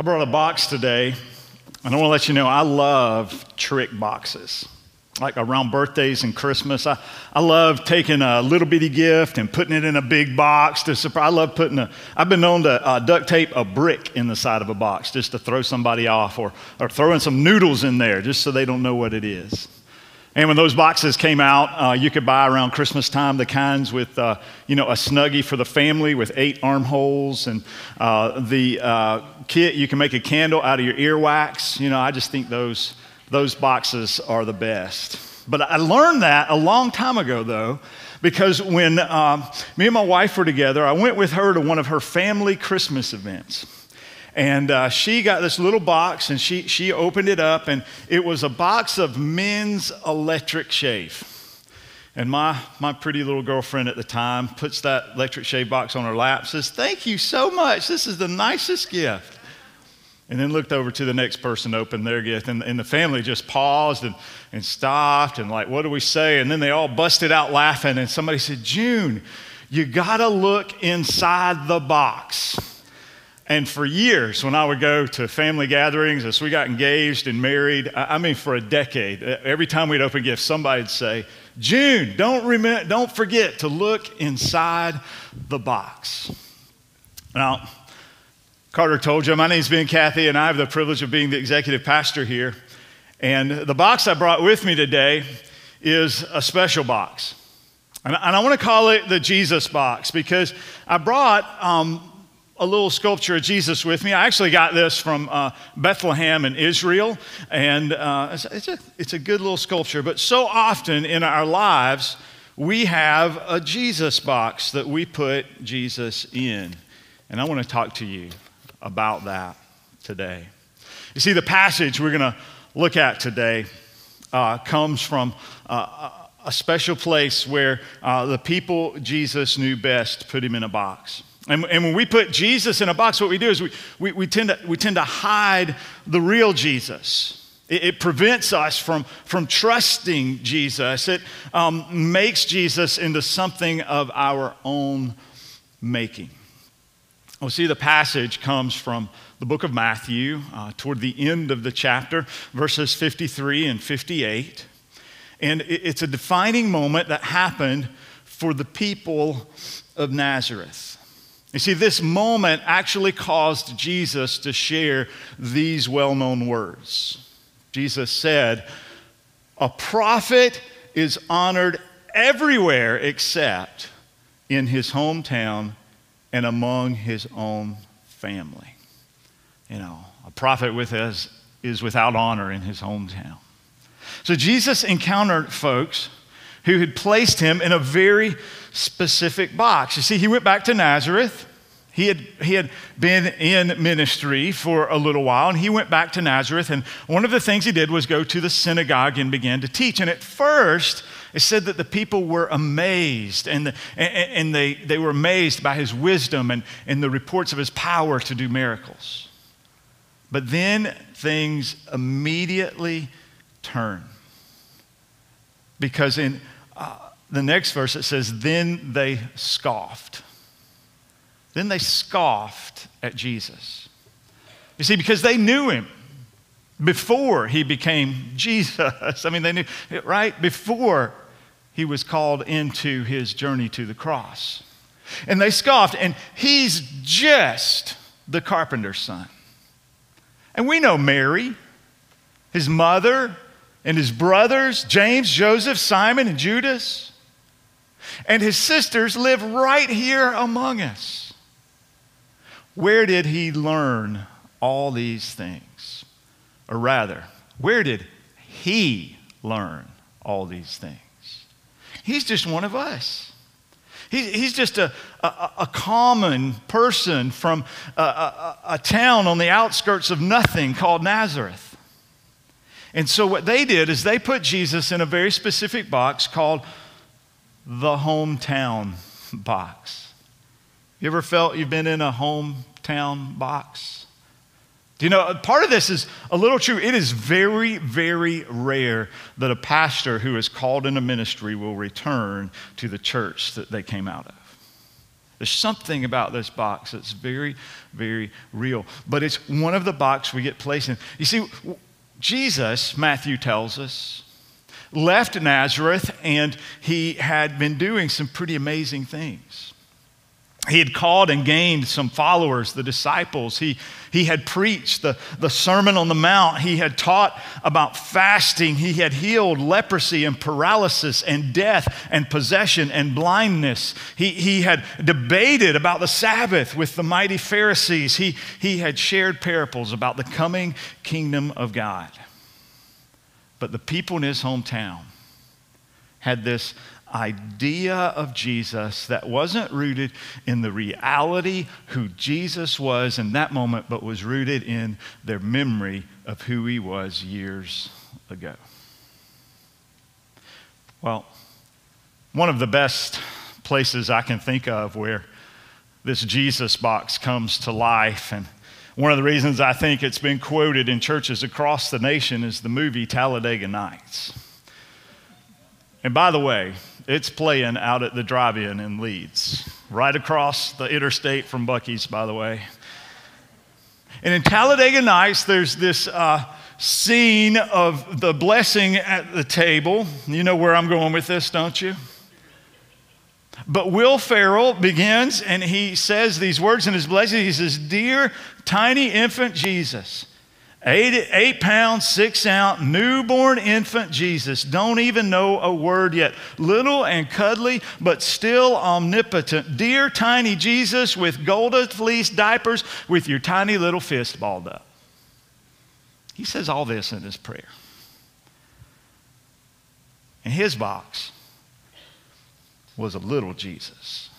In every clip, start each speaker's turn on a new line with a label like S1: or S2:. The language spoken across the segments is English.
S1: I brought a box today, and I want to let you know I love trick boxes. Like around birthdays and Christmas, I, I love taking a little bitty gift and putting it in a big box to surprise. I love putting a, I've been known to uh, duct tape a brick in the side of a box just to throw somebody off or, or throwing some noodles in there just so they don't know what it is. And when those boxes came out, uh, you could buy around Christmas time the kinds with, uh, you know, a snuggie for the family with eight armholes, and uh, the uh, kit you can make a candle out of your earwax. You know, I just think those those boxes are the best. But I learned that a long time ago, though, because when um, me and my wife were together, I went with her to one of her family Christmas events. And uh, she got this little box and she, she opened it up, and it was a box of men's electric shave. And my, my pretty little girlfriend at the time puts that electric shave box on her lap, says, Thank you so much. This is the nicest gift. And then looked over to the next person, opened their gift, and, and the family just paused and, and stopped and, like, what do we say? And then they all busted out laughing, and somebody said, June, you gotta look inside the box. And for years, when I would go to family gatherings, as we got engaged and married, I mean, for a decade, every time we'd open gifts, somebody'd say, June, don't, remember, don't forget to look inside the box. Now, Carter told you, my name's Ben Cathy, and I have the privilege of being the executive pastor here. And the box I brought with me today is a special box. And I want to call it the Jesus box because I brought um, a little sculpture of Jesus with me. I actually got this from uh, Bethlehem in Israel, and uh, it's, a, it's a good little sculpture. But so often in our lives, we have a Jesus box that we put Jesus in. And I want to talk to you about that today. You see, the passage we're going to look at today uh, comes from uh, a special place where uh, the people Jesus knew best put him in a box. And, and, when we put Jesus in a box, what we do is we, we, we, tend, to, we tend to hide the real Jesus. It, it prevents us from, from trusting Jesus. It um, makes Jesus into something of our own making. We'll see the passage comes from the book of Matthew, uh, toward the end of the chapter, verses 53 and 58. And it, it's a defining moment that happened for the people of Nazareth. You see, this moment actually caused Jesus to share these well known words. Jesus said, A prophet is honored everywhere except in his hometown and among his own family. You know, a prophet with us is without honor in his hometown. So Jesus encountered folks who had placed him in a very specific box. You see, he went back to Nazareth. He had, he had been in ministry for a little while, and he went back to Nazareth. And one of the things he did was go to the synagogue and began to teach. And at first, it said that the people were amazed, and, the, and, and they, they were amazed by his wisdom and, and the reports of his power to do miracles. But then things immediately turn. Because in uh, the next verse it says, Then they scoffed. Then they scoffed at Jesus. You see, because they knew him before he became Jesus. I mean, they knew, right? Before he was called into his journey to the cross. And they scoffed, and he's just the carpenter's son. And we know Mary, his mother, and his brothers, James, Joseph, Simon, and Judas. And his sisters live right here among us. Where did he learn all these things? Or rather, where did he learn all these things? He's just one of us. he's just a, a, a, common person from a, a, a town on the outskirts of nothing called Nazareth. And so, what they did is they put Jesus in a very specific box called the hometown box. You ever felt you've been in a hometown box? Do you know, part of this is a little true. It is very, very rare that a pastor who is called into ministry will return to the church that they came out of. There's something about this box that's very, very real. But it's one of the boxes we get placed in. You see, Jesus, Matthew tells us, left Nazareth and he had been doing some pretty amazing things. He had called and gained some followers, the disciples. He, he had preached the, the Sermon on the Mount. He had taught about fasting. He had healed leprosy and paralysis and death and possession and blindness. He, he had debated about the Sabbath with the mighty Pharisees. He, he had shared parables about the coming kingdom of God. But the people in his hometown had this idea of Jesus that wasn't rooted in the reality who Jesus was in that moment, but was rooted in their memory of who he was years ago. Well, one of the best places I can think of where this Jesus box comes to life, and one of the reasons I think it's been quoted in churches across the nation is the movie Talladega Nights. And by the way, it's playing out at the drive in in Leeds, right across the interstate from Buc-ee's, by the way. And in Talladega Nights, there's this uh, scene of the blessing at the table. You know where I'm going with this, don't you? But Will Ferrell begins and he says these words in his blessing. He says, Dear tiny infant Jesus, Eight, eight pounds, six ounce, newborn infant Jesus. Don't even know a word yet. Little and cuddly, but still omnipotent. Dear tiny Jesus with golden fleece diapers with your tiny little fist balled up. He says all this in his prayer. And his box was a little Jesus.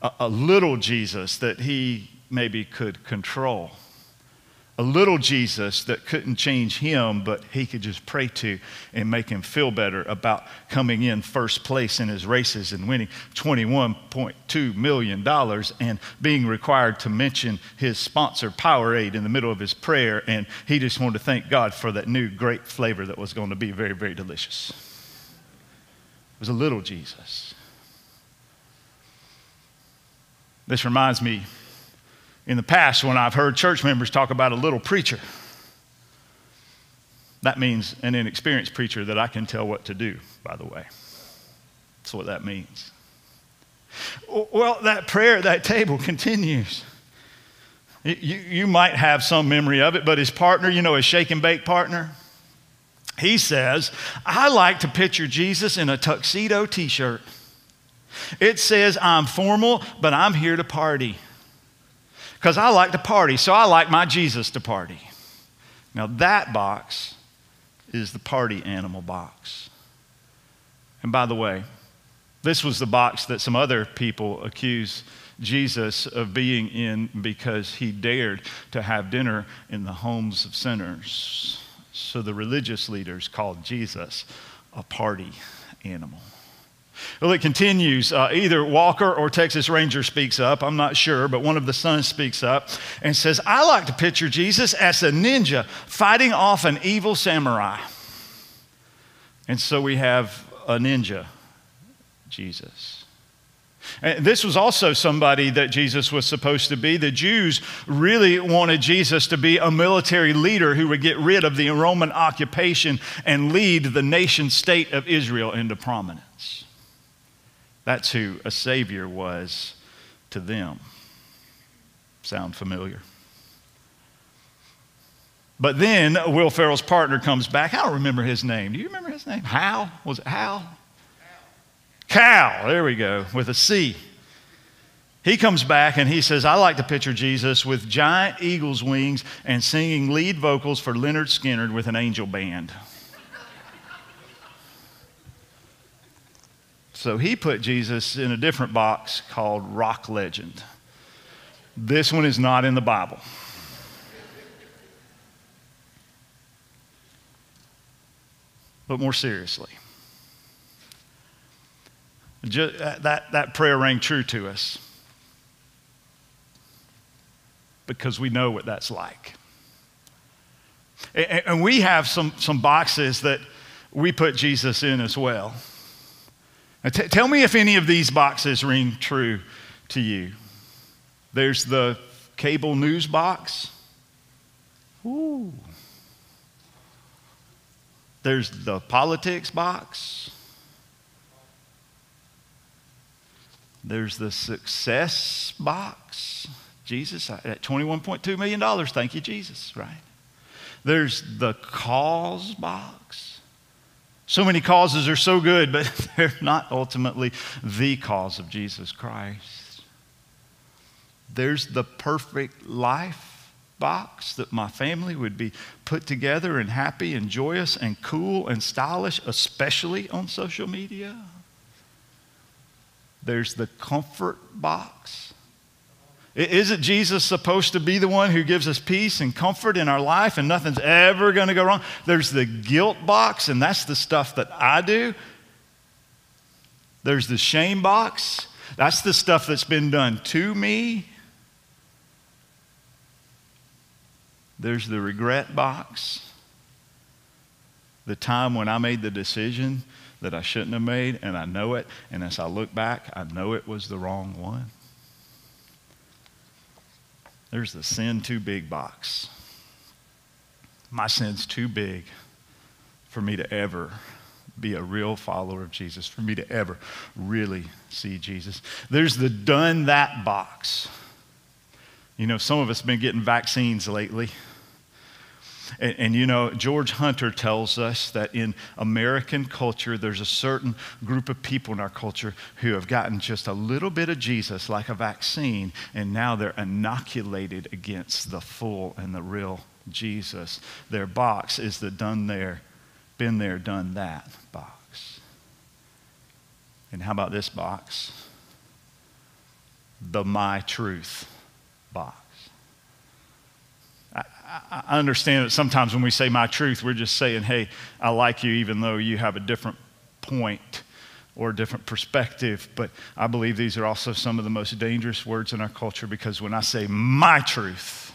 S1: A, a little Jesus that he maybe could control a little Jesus that couldn't change him, but he could just pray to and make him feel better about coming in first place in his races and winning $21.2 million and being required to mention his sponsor, Powerade, in the middle of his prayer. And he just wanted to thank God for that new great flavor that was going to be very, very delicious. It was a little Jesus. This reminds me in the past when I've heard church members talk about a little preacher. That means an inexperienced preacher that I can tell what to do, by the way. That's what that means. Well, that prayer at that table continues. You, you might have some memory of it, but his partner, you know, his shake and bake partner, he says, I like to picture Jesus in a tuxedo t shirt. It says, I'm formal, but I'm here to party because I like to party, so I like my Jesus to party. Now, that box is the party animal box. And by the way, this was the box that some other people accuse Jesus of being in because he dared to have dinner in the homes of sinners. So the religious leaders called Jesus a party animal. Well, it continues. Uh, either Walker or Texas Ranger speaks up. I'm not sure, but one of the sons speaks up and says, I like to picture Jesus as a ninja fighting off an evil samurai. And so we have a ninja, Jesus. And this was also somebody that Jesus was supposed to be. The Jews really wanted Jesus to be a military leader who would get rid of the Roman occupation and lead the nation state of Israel into prominence. That's who a Savior was to them. Sound familiar? But then Will Ferrell's partner comes back. I don't remember his name. Do you remember his name? Hal? Was it Hal? Cal. There we go, with a C. He comes back and he says, I like to picture Jesus with giant eagle's wings and singing lead vocals for Lynyrd Skynyrd with an angel band. So he put Jesus in a different box called rock legend. This one is not in the Bible. But more seriously, just, uh, that, that prayer rang true to us because we know what that's like. And, and we have some, some boxes that we put Jesus in as well. T- tell me if any of these boxes ring true to you. There's the cable news box. Ooh. There's the politics box. There's the success box. Jesus, uh, at $21.2 million, thank you, Jesus, right? There's the cause box. So many causes are so good, but they're not ultimately the cause of Jesus Christ. There's the perfect life box that my family would be put together and happy and joyous and cool and stylish, especially on social media. There's the comfort box. Isn't Jesus supposed to be the one who gives us peace and comfort in our life and nothing's ever going to go wrong? There's the guilt box, and that's the stuff that I do. There's the shame box. That's the stuff that's been done to me There's the regret box. The time when I made the decision that I shouldn't have made, and I know it. And as I look back, I know it was the wrong one. There's the sin too big box. My sin's too big for me to ever be a real follower of Jesus, for me to ever really see Jesus. There's the done that box. You know, some of us have been getting vaccines lately. And, and, you know, George Hunter tells us that in American culture, there's a certain group of people in our culture who have gotten just a little bit of Jesus, like a vaccine, and now they're inoculated against the full and the real Jesus. Their box is the done there, been there, done that box. And how about this box? The my truth box. I understand that sometimes when we say my truth, we're just saying, hey, I like you even though you have a different point or a different perspective. But I believe these are also some of the most dangerous words in our culture because when I say my truth,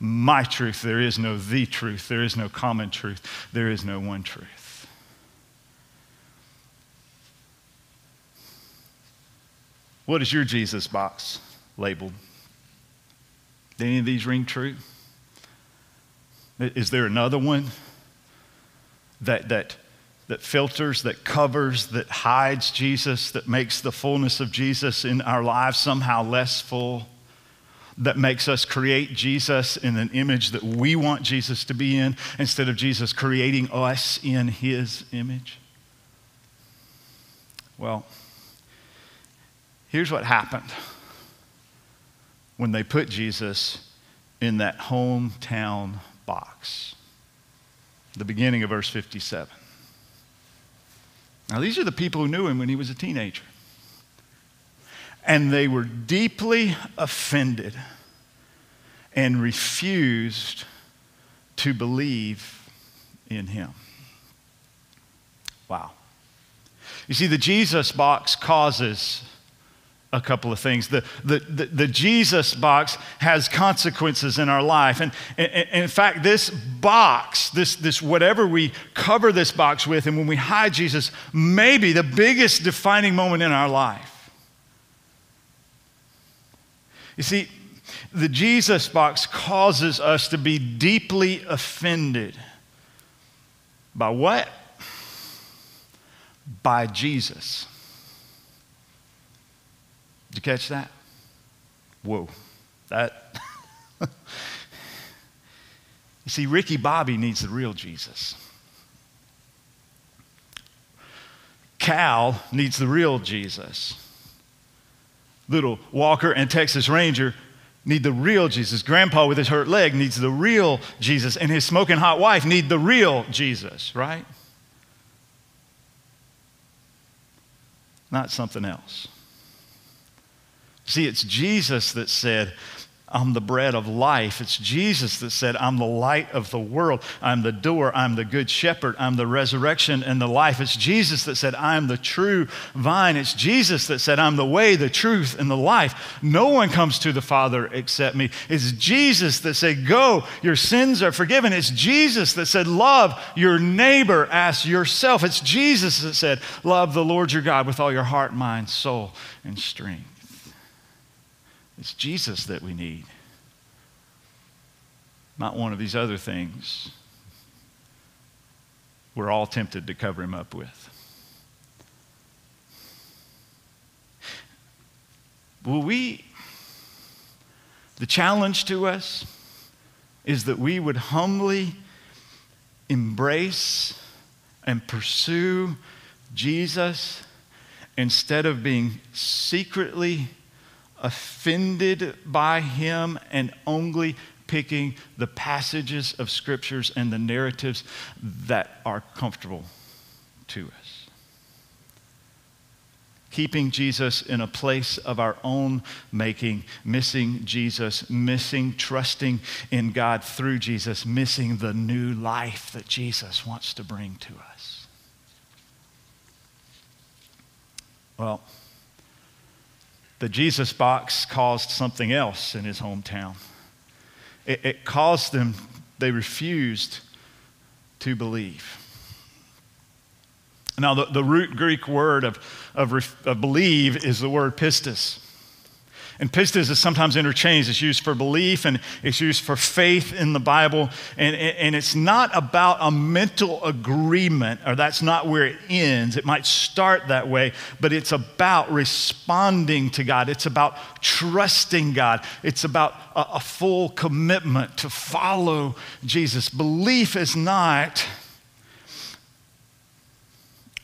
S1: my truth, there is no the truth, there is no common truth, there is no one truth. What is your Jesus box labeled? Did any of these ring true? Is there another one that, that, that filters, that covers, that hides Jesus, that makes the fullness of Jesus in our lives somehow less full? That makes us create Jesus in an image that we want Jesus to be in instead of Jesus creating us in his image? Well, here's what happened when they put Jesus in that hometown box. The beginning of verse 57. Now, these are the people who knew him when he was a teenager. And they were deeply offended and refused to believe in him. Wow. You see, the Jesus box causes a couple of things. The, the, the, the, Jesus box has consequences in our life. And, and, and, in fact, this box, this, this whatever we cover this box with, and when we hide Jesus, may be the biggest defining moment in our life. You see, the Jesus box causes us to be deeply offended. By what? By Jesus. You catch that? Whoa. That. you see, Ricky Bobby needs the real Jesus. Cal needs the real Jesus. Little Walker and Texas Ranger need the real Jesus. Grandpa with his hurt leg needs the real Jesus. And his smoking hot wife need the real Jesus, right? Not something else. See, it's Jesus that said, I'm the bread of life. It's Jesus that said, I'm the light of the world. I'm the door. I'm the good shepherd. I'm the resurrection and the life. It's Jesus that said, I'm the true vine. It's Jesus that said, I'm the way, the truth, and the life. No one comes to the Father except me. It's Jesus that said, Go, your sins are forgiven. It's Jesus that said, Love your neighbor as yourself. It's Jesus that said, Love the Lord your God with all your heart, mind, soul, and strength. It's Jesus that we need, not one of these other things we're all tempted to cover him up with. Will we, the challenge to us is that we would humbly embrace and pursue Jesus instead of being secretly offended by him and only picking the passages of scriptures and the narratives that are comfortable to us. Keeping Jesus in a place of our own making, missing Jesus, missing trusting in God through Jesus, missing the new life that Jesus wants to bring to us. Well, the Jesus box caused something else in his hometown. It, it caused them, they refused to believe. Now, the, the root Greek word of, of, of believe is the word pistis. And pistis is sometimes interchanged. It's used for belief and it's used for faith in the Bible. And, and it's not about a mental agreement, or that's not where it ends. It might start that way, but it's about responding to God. It's about trusting God. It's about a, a full commitment to follow Jesus. Belief is not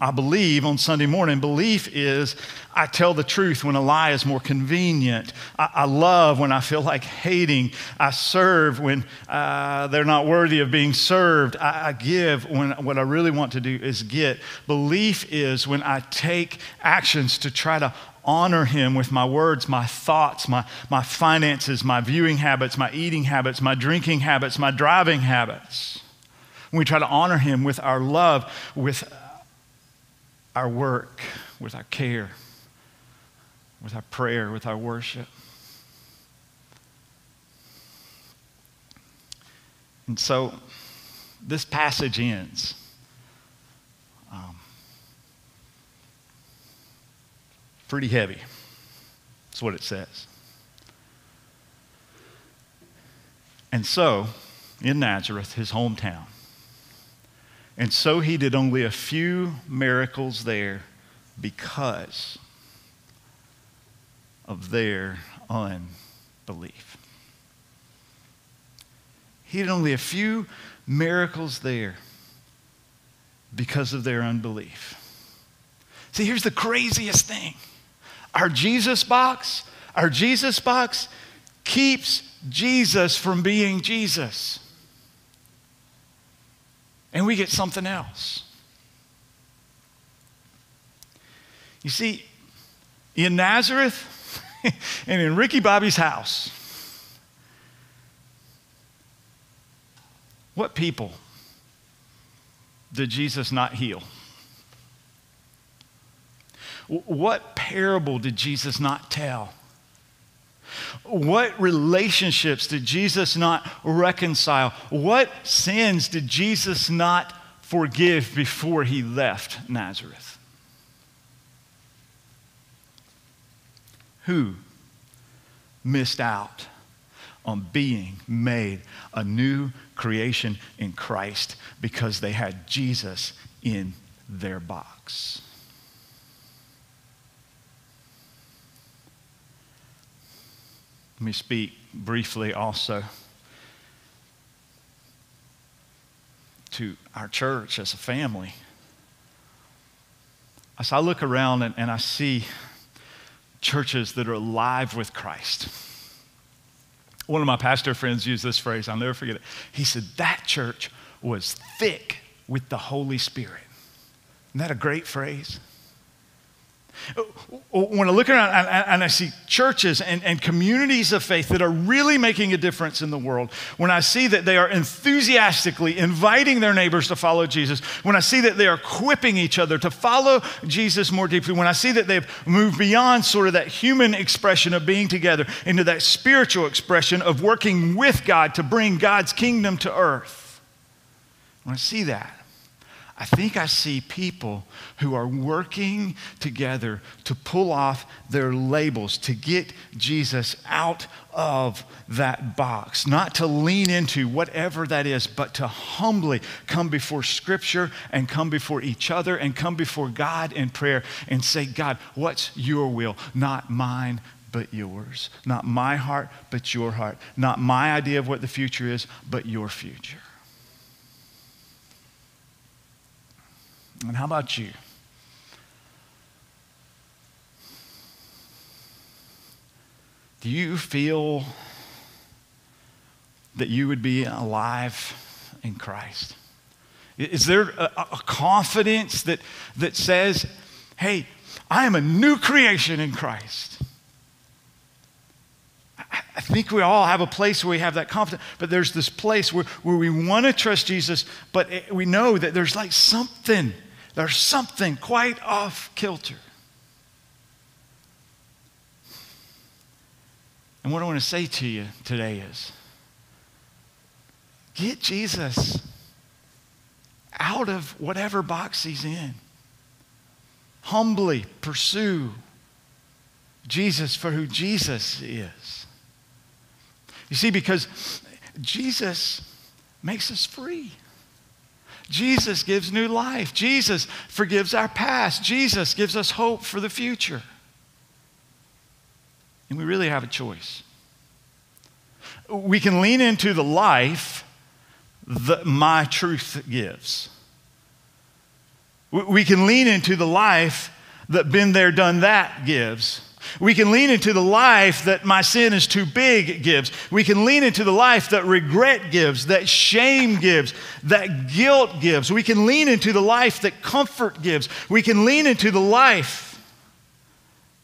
S1: I believe on Sunday morning. Belief is I tell the truth when a lie is more convenient. I, I love when I feel like hating. I serve when uh, they're not worthy of being served. I, I give when what I really want to do is get. Belief is when I take actions to try to honor him with my words, my thoughts, my, my finances, my viewing habits, my eating habits, my drinking habits, my driving habits. When we try to honor him with our love, with our work, with our care, with our prayer, with our worship. And so this passage ends. Um, pretty heavy. That's what it says. And so, in Nazareth, his hometown, and so he did only a few miracles there because of their unbelief. He did only a few miracles there because of their unbelief. See, here's the craziest thing our Jesus box, our Jesus box keeps Jesus from being Jesus and we get something else. You see, in Nazareth and in Ricky Bobby's house, what people did Jesus not heal? What parable did Jesus not tell? What relationships did Jesus not reconcile? What sins did Jesus not forgive before he left Nazareth? Who missed out on being made a new creation in Christ because they had Jesus in their box? Me speak briefly also to our church as a family. As I look around and, and I see churches that are alive with Christ, one of my pastor friends used this phrase, I'll never forget it. He said, That church was thick with the Holy Spirit. Isn't that a great phrase? Uh, when I look around and I see churches and, and, communities of faith that are really making a difference in the world, when I see that they are enthusiastically inviting their neighbors to follow Jesus, when I see that they are equipping each other to follow Jesus more deeply, when I see that they've moved beyond sort of that human expression of being together into that spiritual expression of working with God to bring God's kingdom to earth, when I see that, I think I see people who are working together to pull off their labels, to get Jesus out of that box, not to lean into whatever that is, but to humbly come before Scripture and come before each other and come before God in prayer and say, God, what's your will? Not mine, but yours. Not my heart, but your heart. Not my idea of what the future is, but your future. And how about you? Do you feel that you would be alive in Christ? Is there a, a, confidence that, that says, hey, I am a new creation in Christ? I think we all have a place where we have that confidence, but there's this place where, where we want to trust Jesus, but it, we know that there's like something there's something quite off kilter. And what I want to say to you today is get Jesus out of whatever box he's in. Humbly pursue Jesus for who Jesus is. You see, because Jesus makes us free. Jesus gives new life. Jesus forgives our past. Jesus gives us hope for the future. And we really have a choice. We can lean into the life that my truth gives. We can lean into the life that been there, done that gives. We can lean into the life that my sin is too big gives. We can lean into the life that regret gives, that shame gives, that guilt gives. We can lean into the life that comfort gives. We can lean into the life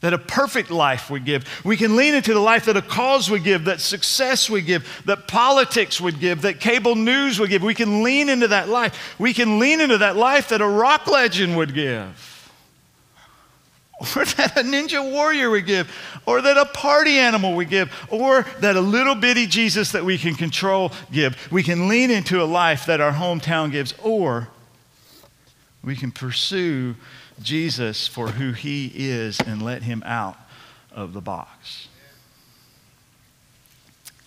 S1: that a perfect life would give. We can lean into the life that a cause would give, that success would give, that politics would give, that cable news would give. We can lean into that life. We can lean into that life that a rock legend would give or that a ninja warrior would give, or that a party animal would give, or that a little bitty Jesus that we can control give. We can lean into a life that our hometown gives, or we can pursue Jesus for who he is and let him out of the box.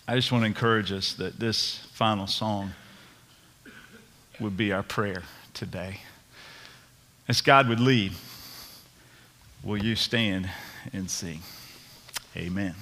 S1: I just want to encourage us that this final song would be our prayer today. As God would lead. Will you stand and sing? Amen.